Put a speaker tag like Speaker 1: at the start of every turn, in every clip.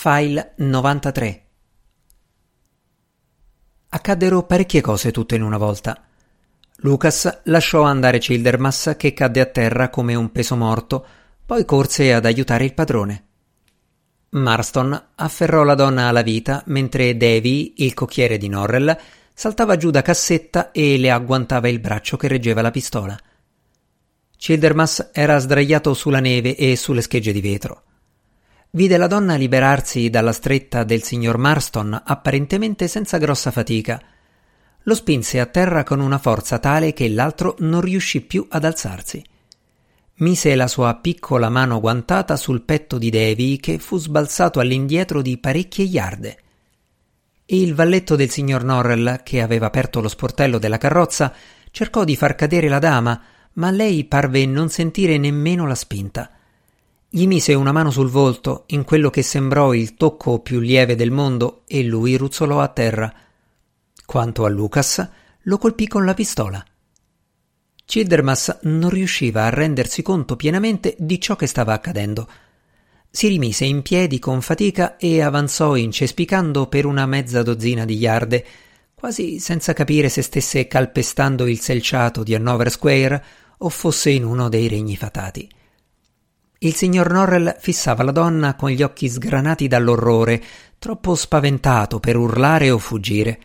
Speaker 1: File 93 Accaddero parecchie cose tutte in una volta. Lucas lasciò andare Childermas che cadde a terra come un peso morto, poi corse ad aiutare il padrone. Marston afferrò la donna alla vita mentre Davy, il cocchiere di Norrell, saltava giù da cassetta e le agguantava il braccio che reggeva la pistola. Childermas era sdraiato sulla neve e sulle schegge di vetro. Vide la donna liberarsi dalla stretta del signor Marston apparentemente senza grossa fatica. Lo spinse a terra con una forza tale che l'altro non riuscì più ad alzarsi. Mise la sua piccola mano guantata sul petto di Davy che fu sbalzato all'indietro di parecchie iarde. Il valletto del signor Norrell, che aveva aperto lo sportello della carrozza, cercò di far cadere la dama, ma lei parve non sentire nemmeno la spinta. Gli mise una mano sul volto, in quello che sembrò il tocco più lieve del mondo, e lui ruzzolò a terra. Quanto a Lucas, lo colpì con la pistola. Childermas non riusciva a rendersi conto pienamente di ciò che stava accadendo. Si rimise in piedi con fatica e avanzò incespicando per una mezza dozzina di iarde, quasi senza capire se stesse calpestando il selciato di Hanover Square o fosse in uno dei regni fatati. Il signor Norrell fissava la donna con gli occhi sgranati dall'orrore, troppo spaventato per urlare o fuggire.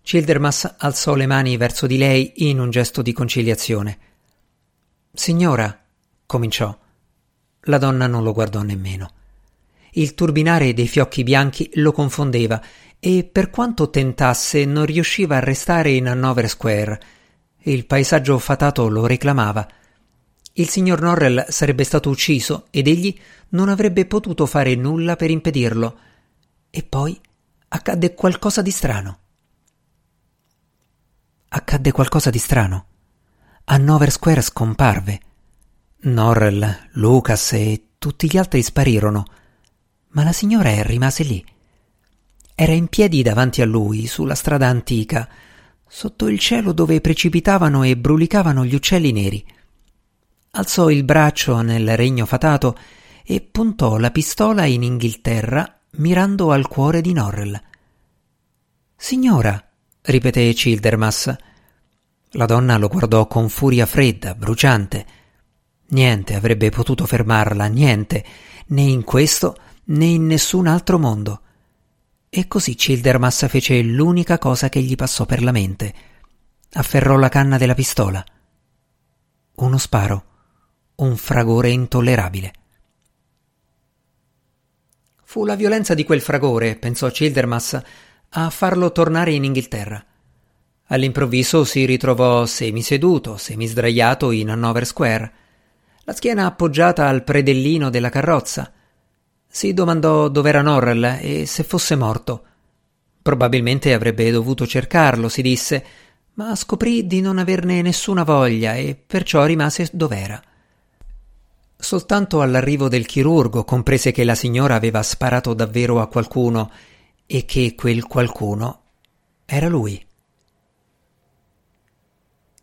Speaker 1: Childermas alzò le mani verso di lei in un gesto di conciliazione. Signora, cominciò. La donna non lo guardò nemmeno. Il turbinare dei fiocchi bianchi lo confondeva e per quanto tentasse non riusciva a restare in Hanover Square. Il paesaggio fatato lo reclamava. Il signor Norrell sarebbe stato ucciso ed egli non avrebbe potuto fare nulla per impedirlo. E poi accadde qualcosa di strano. Accadde qualcosa di strano. Hanover Square scomparve. Norrell, Lucas e tutti gli altri sparirono, ma la signora rimase lì. Era in piedi davanti a lui, sulla strada antica, sotto il cielo dove precipitavano e brulicavano gli uccelli neri alzò il braccio nel regno fatato e puntò la pistola in Inghilterra mirando al cuore di Norrell. Signora, ripeté Childermas. La donna lo guardò con furia fredda, bruciante. Niente avrebbe potuto fermarla, niente, né in questo né in nessun altro mondo. E così Childermas fece l'unica cosa che gli passò per la mente. Afferrò la canna della pistola. Uno sparo un fragore intollerabile. Fu la violenza di quel fragore, pensò Childermas, a farlo tornare in Inghilterra. All'improvviso si ritrovò semiseduto, semisdraiato in Hanover Square, la schiena appoggiata al predellino della carrozza. Si domandò dov'era Norrell e se fosse morto. Probabilmente avrebbe dovuto cercarlo, si disse, ma scoprì di non averne nessuna voglia e perciò rimase dov'era. Soltanto all'arrivo del chirurgo comprese che la signora aveva sparato davvero a qualcuno e che quel qualcuno era lui.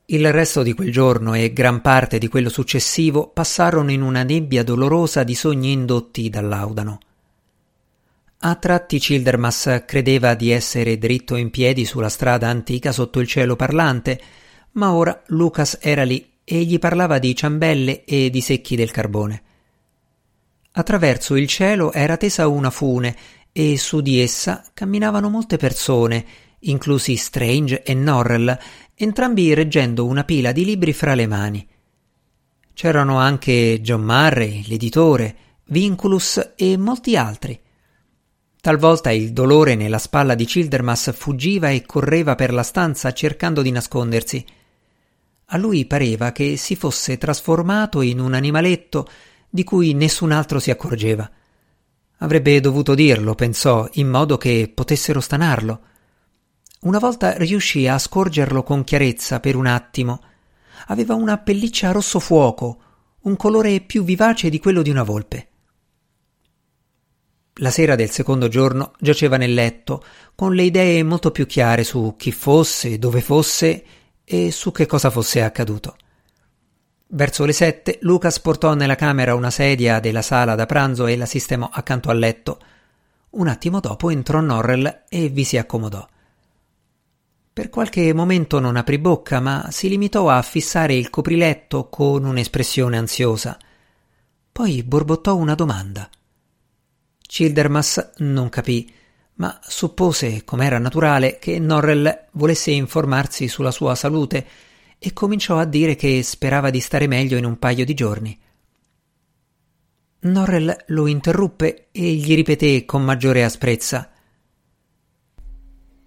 Speaker 1: Il resto di quel giorno e gran parte di quello successivo passarono in una nebbia dolorosa di sogni indotti dall'audano. A tratti Childermas credeva di essere dritto in piedi sulla strada antica sotto il cielo parlante, ma ora Lucas era lì e gli parlava di ciambelle e di secchi del carbone. Attraverso il cielo era tesa una fune e su di essa camminavano molte persone, inclusi Strange e Norrell, entrambi reggendo una pila di libri fra le mani. C'erano anche John Murray, l'editore, Vinculus e molti altri. Talvolta il dolore nella spalla di Childermas fuggiva e correva per la stanza cercando di nascondersi. A lui pareva che si fosse trasformato in un animaletto di cui nessun altro si accorgeva. Avrebbe dovuto dirlo, pensò, in modo che potessero stanarlo. Una volta riuscì a scorgerlo con chiarezza per un attimo. Aveva una pelliccia rosso fuoco, un colore più vivace di quello di una volpe. La sera del secondo giorno giaceva nel letto, con le idee molto più chiare su chi fosse, dove fosse e su che cosa fosse accaduto. Verso le sette Lucas portò nella camera una sedia della sala da pranzo e la sistemò accanto al letto. Un attimo dopo entrò Norrell e vi si accomodò. Per qualche momento non aprì bocca, ma si limitò a fissare il copriletto con un'espressione ansiosa. Poi borbottò una domanda. Childermas non capì, ma suppose, com'era naturale, che Norrell volesse informarsi sulla sua salute e cominciò a dire che sperava di stare meglio in un paio di giorni. Norrell lo interruppe e gli ripeté con maggiore asprezza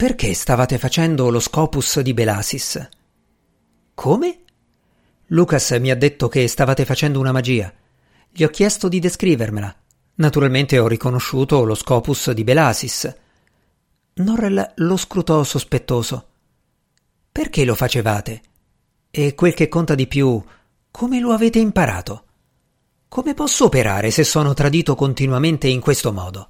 Speaker 1: perché stavate facendo lo scopus di Belasis? Come? Lucas mi ha detto che stavate facendo una magia. Gli ho chiesto di descrivermela. Naturalmente ho riconosciuto lo scopus di Belasis. Norrell lo scrutò sospettoso. Perché lo facevate? E quel che conta di più, come lo avete imparato? Come posso operare se sono tradito continuamente in questo modo?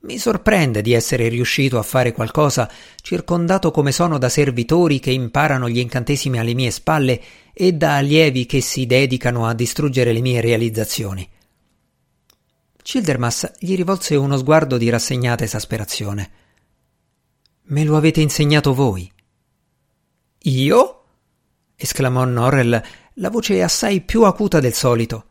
Speaker 1: Mi sorprende di essere riuscito a fare qualcosa circondato come sono da servitori che imparano gli incantesimi alle mie spalle e da allievi che si dedicano a distruggere le mie realizzazioni. Childermas gli rivolse uno sguardo di rassegnata esasperazione. Me lo avete insegnato voi. Io? esclamò Norrell, la voce assai più acuta del solito.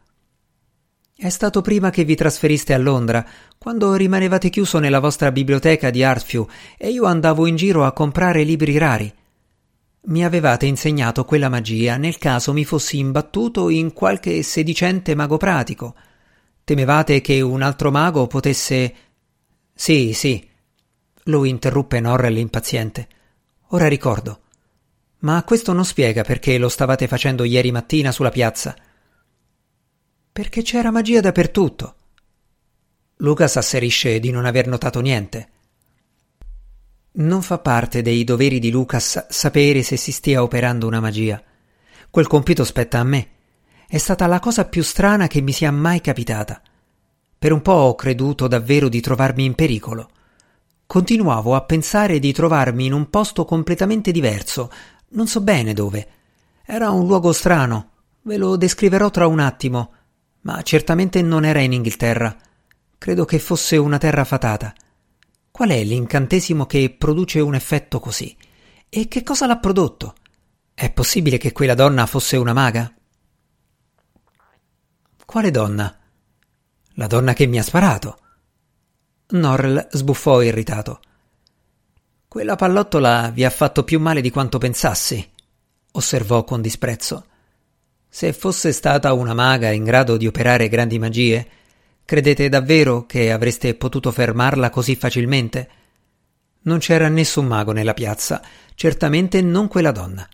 Speaker 1: È stato prima che vi trasferiste a Londra, quando rimanevate chiuso nella vostra biblioteca di Artfew e io andavo in giro a comprare libri rari. Mi avevate insegnato quella magia nel caso mi fossi imbattuto in qualche sedicente mago pratico. Temevate che un altro mago potesse. Sì, sì, lo interruppe Norrell impaziente. Ora ricordo. Ma questo non spiega perché lo stavate facendo ieri mattina sulla piazza. Perché c'era magia dappertutto. Lucas asserisce di non aver notato niente. Non fa parte dei doveri di Lucas sapere se si stia operando una magia. Quel compito spetta a me. È stata la cosa più strana che mi sia mai capitata. Per un po' ho creduto davvero di trovarmi in pericolo. Continuavo a pensare di trovarmi in un posto completamente diverso, non so bene dove. Era un luogo strano, ve lo descriverò tra un attimo ma certamente non era in Inghilterra. Credo che fosse una terra fatata. Qual è l'incantesimo che produce un effetto così? E che cosa l'ha prodotto? È possibile che quella donna fosse una maga? Quale donna? La donna che mi ha sparato. Norrell sbuffò irritato. Quella pallottola vi ha fatto più male di quanto pensassi, osservò con disprezzo. Se fosse stata una maga in grado di operare grandi magie, credete davvero che avreste potuto fermarla così facilmente? Non c'era nessun mago nella piazza, certamente non quella donna.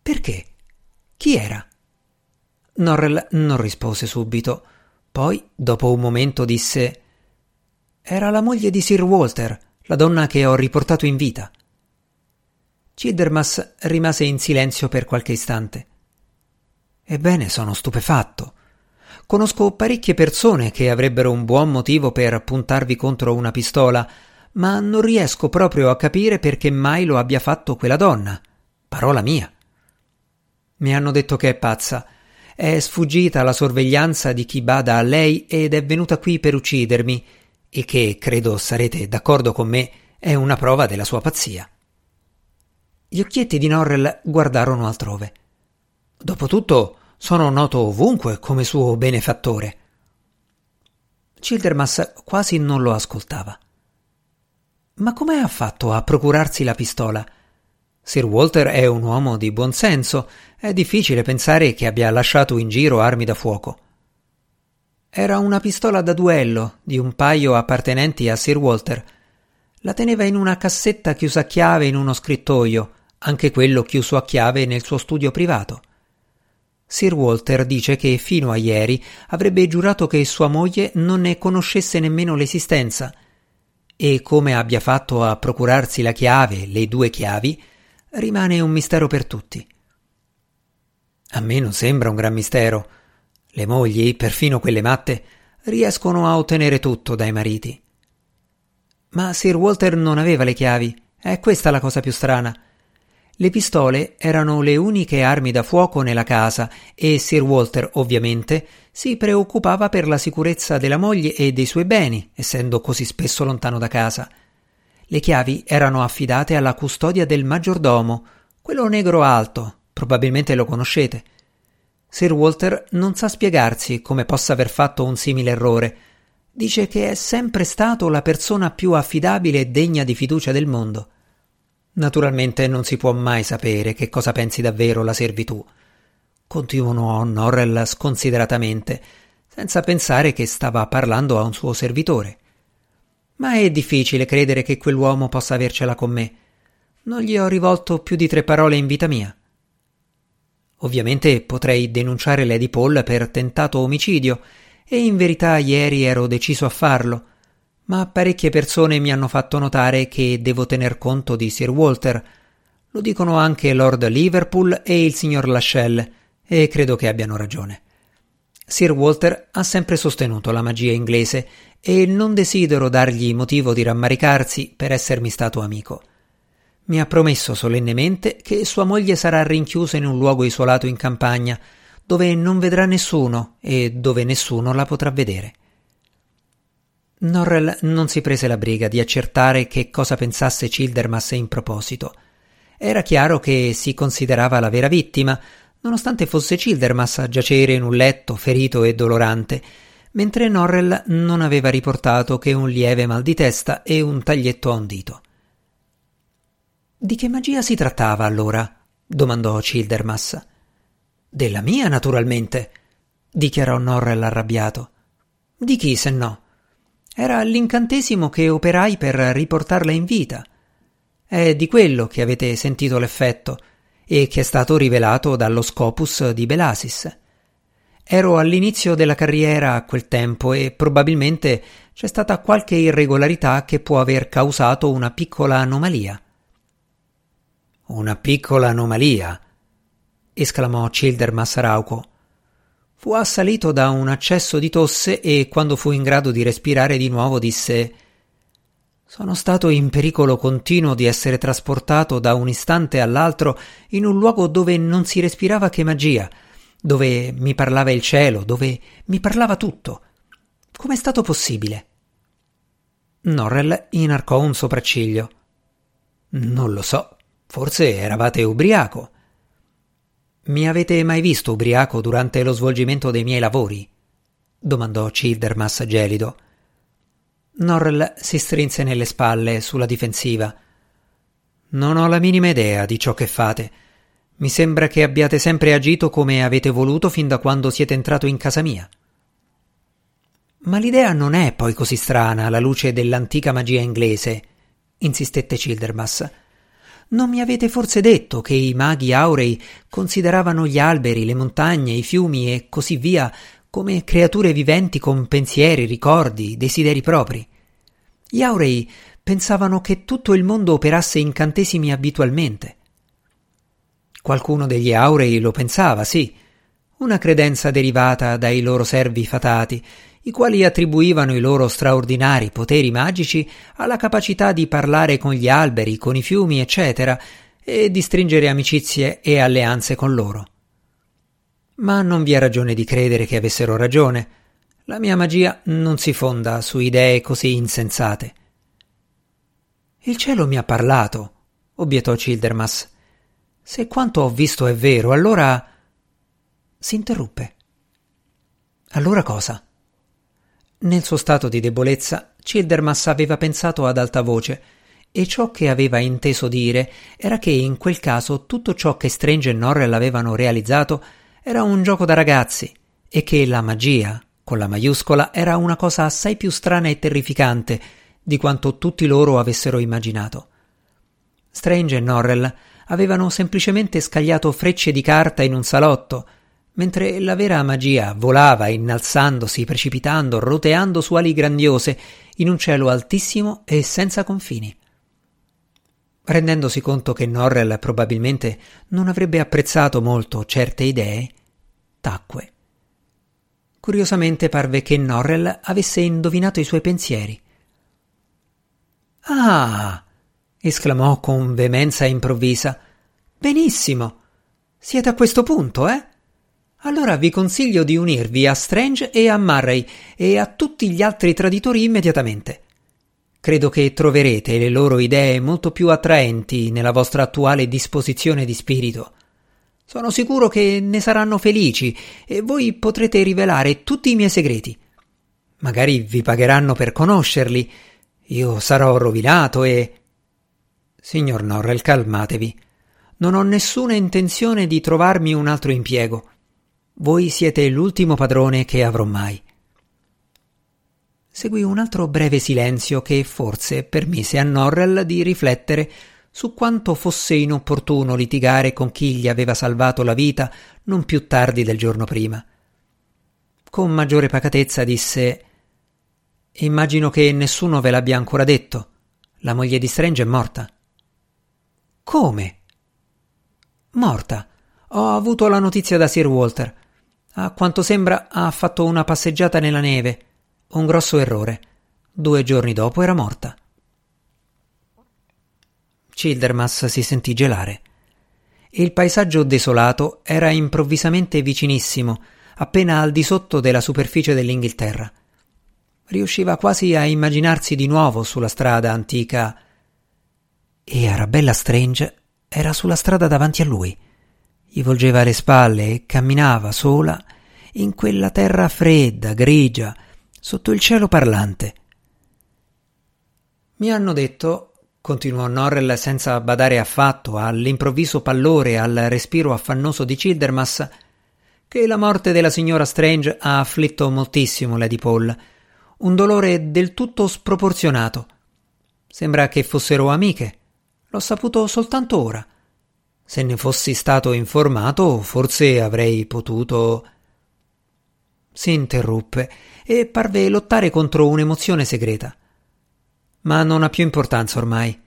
Speaker 1: Perché? Chi era? Norrell non rispose subito. Poi, dopo un momento, disse Era la moglie di Sir Walter, la donna che ho riportato in vita. Childermas rimase in silenzio per qualche istante. Ebbene, sono stupefatto. Conosco parecchie persone che avrebbero un buon motivo per puntarvi contro una pistola, ma non riesco proprio a capire perché mai lo abbia fatto quella donna. Parola mia. Mi hanno detto che è pazza. È sfuggita alla sorveglianza di chi bada a lei ed è venuta qui per uccidermi, e che, credo sarete d'accordo con me, è una prova della sua pazzia. Gli occhietti di Norrell guardarono altrove. Dopotutto sono noto ovunque come suo benefattore. Childermas quasi non lo ascoltava. Ma come ha fatto a procurarsi la pistola? Sir Walter è un uomo di buon senso, è difficile pensare che abbia lasciato in giro armi da fuoco. Era una pistola da duello di un paio appartenenti a Sir Walter. La teneva in una cassetta chiusa a chiave in uno scrittoio, anche quello chiuso a chiave nel suo studio privato. Sir Walter dice che fino a ieri avrebbe giurato che sua moglie non ne conoscesse nemmeno l'esistenza e come abbia fatto a procurarsi la chiave, le due chiavi, rimane un mistero per tutti. A me non sembra un gran mistero. Le mogli, perfino quelle matte, riescono a ottenere tutto dai mariti. Ma Sir Walter non aveva le chiavi, è questa la cosa più strana. Le pistole erano le uniche armi da fuoco nella casa e Sir Walter, ovviamente, si preoccupava per la sicurezza della moglie e dei suoi beni, essendo così spesso lontano da casa. Le chiavi erano affidate alla custodia del maggiordomo, quello negro alto, probabilmente lo conoscete. Sir Walter non sa spiegarsi come possa aver fatto un simile errore. Dice che è sempre stato la persona più affidabile e degna di fiducia del mondo. Naturalmente non si può mai sapere che cosa pensi davvero la servitù. Continuò Norrell sconsideratamente, senza pensare che stava parlando a un suo servitore. Ma è difficile credere che quell'uomo possa avercela con me. Non gli ho rivolto più di tre parole in vita mia. Ovviamente potrei denunciare Lady Paul per tentato omicidio, e in verità ieri ero deciso a farlo ma parecchie persone mi hanno fatto notare che devo tener conto di Sir Walter. Lo dicono anche Lord Liverpool e il signor Lachelle, e credo che abbiano ragione. Sir Walter ha sempre sostenuto la magia inglese e non desidero dargli motivo di rammaricarsi per essermi stato amico. Mi ha promesso solennemente che sua moglie sarà rinchiusa in un luogo isolato in campagna, dove non vedrà nessuno e dove nessuno la potrà vedere. Norrell non si prese la briga di accertare che cosa pensasse Childermas in proposito. Era chiaro che si considerava la vera vittima, nonostante fosse Childermas a giacere in un letto ferito e dolorante, mentre Norrell non aveva riportato che un lieve mal di testa e un taglietto a un dito. Di che magia si trattava allora? domandò Childermas. Della mia, naturalmente, dichiarò Norrell arrabbiato. Di chi, se no? Era l'incantesimo che operai per riportarla in vita. È di quello che avete sentito l'effetto e che è stato rivelato dallo Scopus di Belasis. Ero all'inizio della carriera a quel tempo e probabilmente c'è stata qualche irregolarità che può aver causato una piccola anomalia. Una piccola anomalia? esclamò Childermas Rauco. Fu assalito da un accesso di tosse e quando fu in grado di respirare di nuovo disse Sono stato in pericolo continuo di essere trasportato da un istante all'altro in un luogo dove non si respirava che magia, dove mi parlava il cielo, dove mi parlava tutto. Com'è stato possibile? Norrell inarcò un sopracciglio. Non lo so, forse eravate ubriaco. Mi avete mai visto ubriaco durante lo svolgimento dei miei lavori? domandò Childermas gelido. Norrell si strinse nelle spalle sulla difensiva. Non ho la minima idea di ciò che fate. Mi sembra che abbiate sempre agito come avete voluto fin da quando siete entrato in casa mia. Ma l'idea non è poi così strana alla luce dell'antica magia inglese, insistette Childermas. Non mi avete forse detto che i maghi aurei consideravano gli alberi, le montagne, i fiumi e così via come creature viventi con pensieri, ricordi, desideri propri? Gli aurei pensavano che tutto il mondo operasse incantesimi abitualmente. Qualcuno degli aurei lo pensava, sì, una credenza derivata dai loro servi fatati, i quali attribuivano i loro straordinari poteri magici alla capacità di parlare con gli alberi, con i fiumi, eccetera, e di stringere amicizie e alleanze con loro. Ma non vi è ragione di credere che avessero ragione. La mia magia non si fonda su idee così insensate. Il cielo mi ha parlato, obiettò Childermas. Se quanto ho visto è vero, allora. si interruppe. Allora cosa? Nel suo stato di debolezza, Childermas aveva pensato ad alta voce, e ciò che aveva inteso dire era che in quel caso tutto ciò che Strange e Norrell avevano realizzato era un gioco da ragazzi, e che la magia, con la maiuscola, era una cosa assai più strana e terrificante di quanto tutti loro avessero immaginato. Strange e Norrell avevano semplicemente scagliato frecce di carta in un salotto, mentre la vera magia volava innalzandosi, precipitando, roteando su ali grandiose, in un cielo altissimo e senza confini. Rendendosi conto che Norrell probabilmente non avrebbe apprezzato molto certe idee, tacque. Curiosamente parve che Norrell avesse indovinato i suoi pensieri. Ah! Esclamò con veemenza improvvisa. Benissimo. Siete a questo punto, eh? Allora vi consiglio di unirvi a Strange e a Murray e a tutti gli altri traditori immediatamente. Credo che troverete le loro idee molto più attraenti nella vostra attuale disposizione di spirito. Sono sicuro che ne saranno felici e voi potrete rivelare tutti i miei segreti. Magari vi pagheranno per conoscerli. Io sarò rovinato e. Signor Norrell, calmatevi. Non ho nessuna intenzione di trovarmi un altro impiego. Voi siete l'ultimo padrone che avrò mai. Seguì un altro breve silenzio che forse permise a Norrell di riflettere su quanto fosse inopportuno litigare con chi gli aveva salvato la vita non più tardi del giorno prima. Con maggiore pacatezza disse Immagino che nessuno ve l'abbia ancora detto. La moglie di Strange è morta. Come? Morta. Ho avuto la notizia da Sir Walter. A quanto sembra ha fatto una passeggiata nella neve. Un grosso errore. Due giorni dopo era morta. Childermas si sentì gelare. Il paesaggio desolato era improvvisamente vicinissimo, appena al di sotto della superficie dell'Inghilterra. Riusciva quasi a immaginarsi di nuovo sulla strada antica. E Arabella Strange era sulla strada davanti a lui. Gli volgeva le spalle e camminava sola in quella terra fredda, grigia, sotto il cielo parlante. Mi hanno detto, continuò Norrell senza badare affatto all'improvviso pallore e al respiro affannoso di Childermas, che la morte della signora Strange ha afflitto moltissimo Lady Paul, un dolore del tutto sproporzionato. Sembra che fossero amiche. L'ho saputo soltanto ora. Se ne fossi stato informato, forse avrei potuto si interruppe e parve lottare contro un'emozione segreta. Ma non ha più importanza ormai.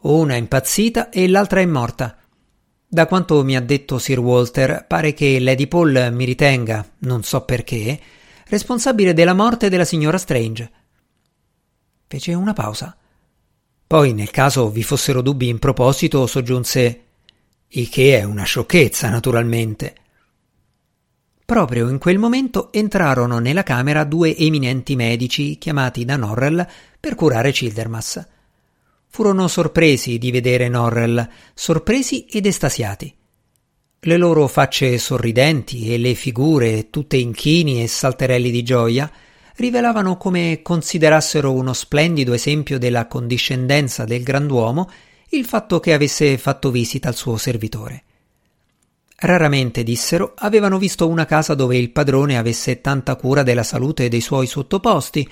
Speaker 1: Una è impazzita e l'altra è morta. Da quanto mi ha detto Sir Walter, pare che Lady Paul mi ritenga, non so perché, responsabile della morte della signora Strange. Fece una pausa. Poi, nel caso vi fossero dubbi in proposito, soggiunse il che è una sciocchezza, naturalmente. Proprio in quel momento entrarono nella camera due eminenti medici chiamati da Norrell per curare Childermas. Furono sorpresi di vedere Norrell, sorpresi ed estasiati. Le loro facce sorridenti e le figure, tutte inchini e salterelli di gioia, rivelavano come considerassero uno splendido esempio della condiscendenza del grand'uomo il fatto che avesse fatto visita al suo servitore. Raramente, dissero, avevano visto una casa dove il padrone avesse tanta cura della salute dei suoi sottoposti,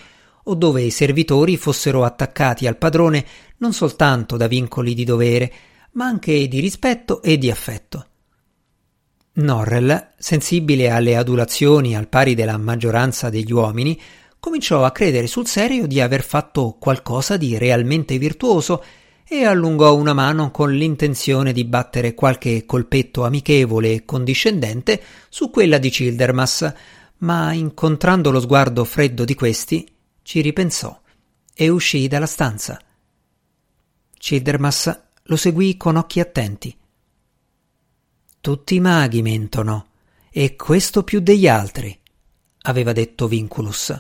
Speaker 1: o dove i servitori fossero attaccati al padrone non soltanto da vincoli di dovere, ma anche di rispetto e di affetto. Norrell, sensibile alle adulazioni al pari della maggioranza degli uomini, cominciò a credere sul serio di aver fatto qualcosa di realmente virtuoso e allungò una mano con l'intenzione di battere qualche colpetto amichevole e condiscendente su quella di Childermas, ma incontrando lo sguardo freddo di questi, ci ripensò e uscì dalla stanza. Childermas lo seguì con occhi attenti. Tutti i maghi mentono, e questo più degli altri, aveva detto Vinculus.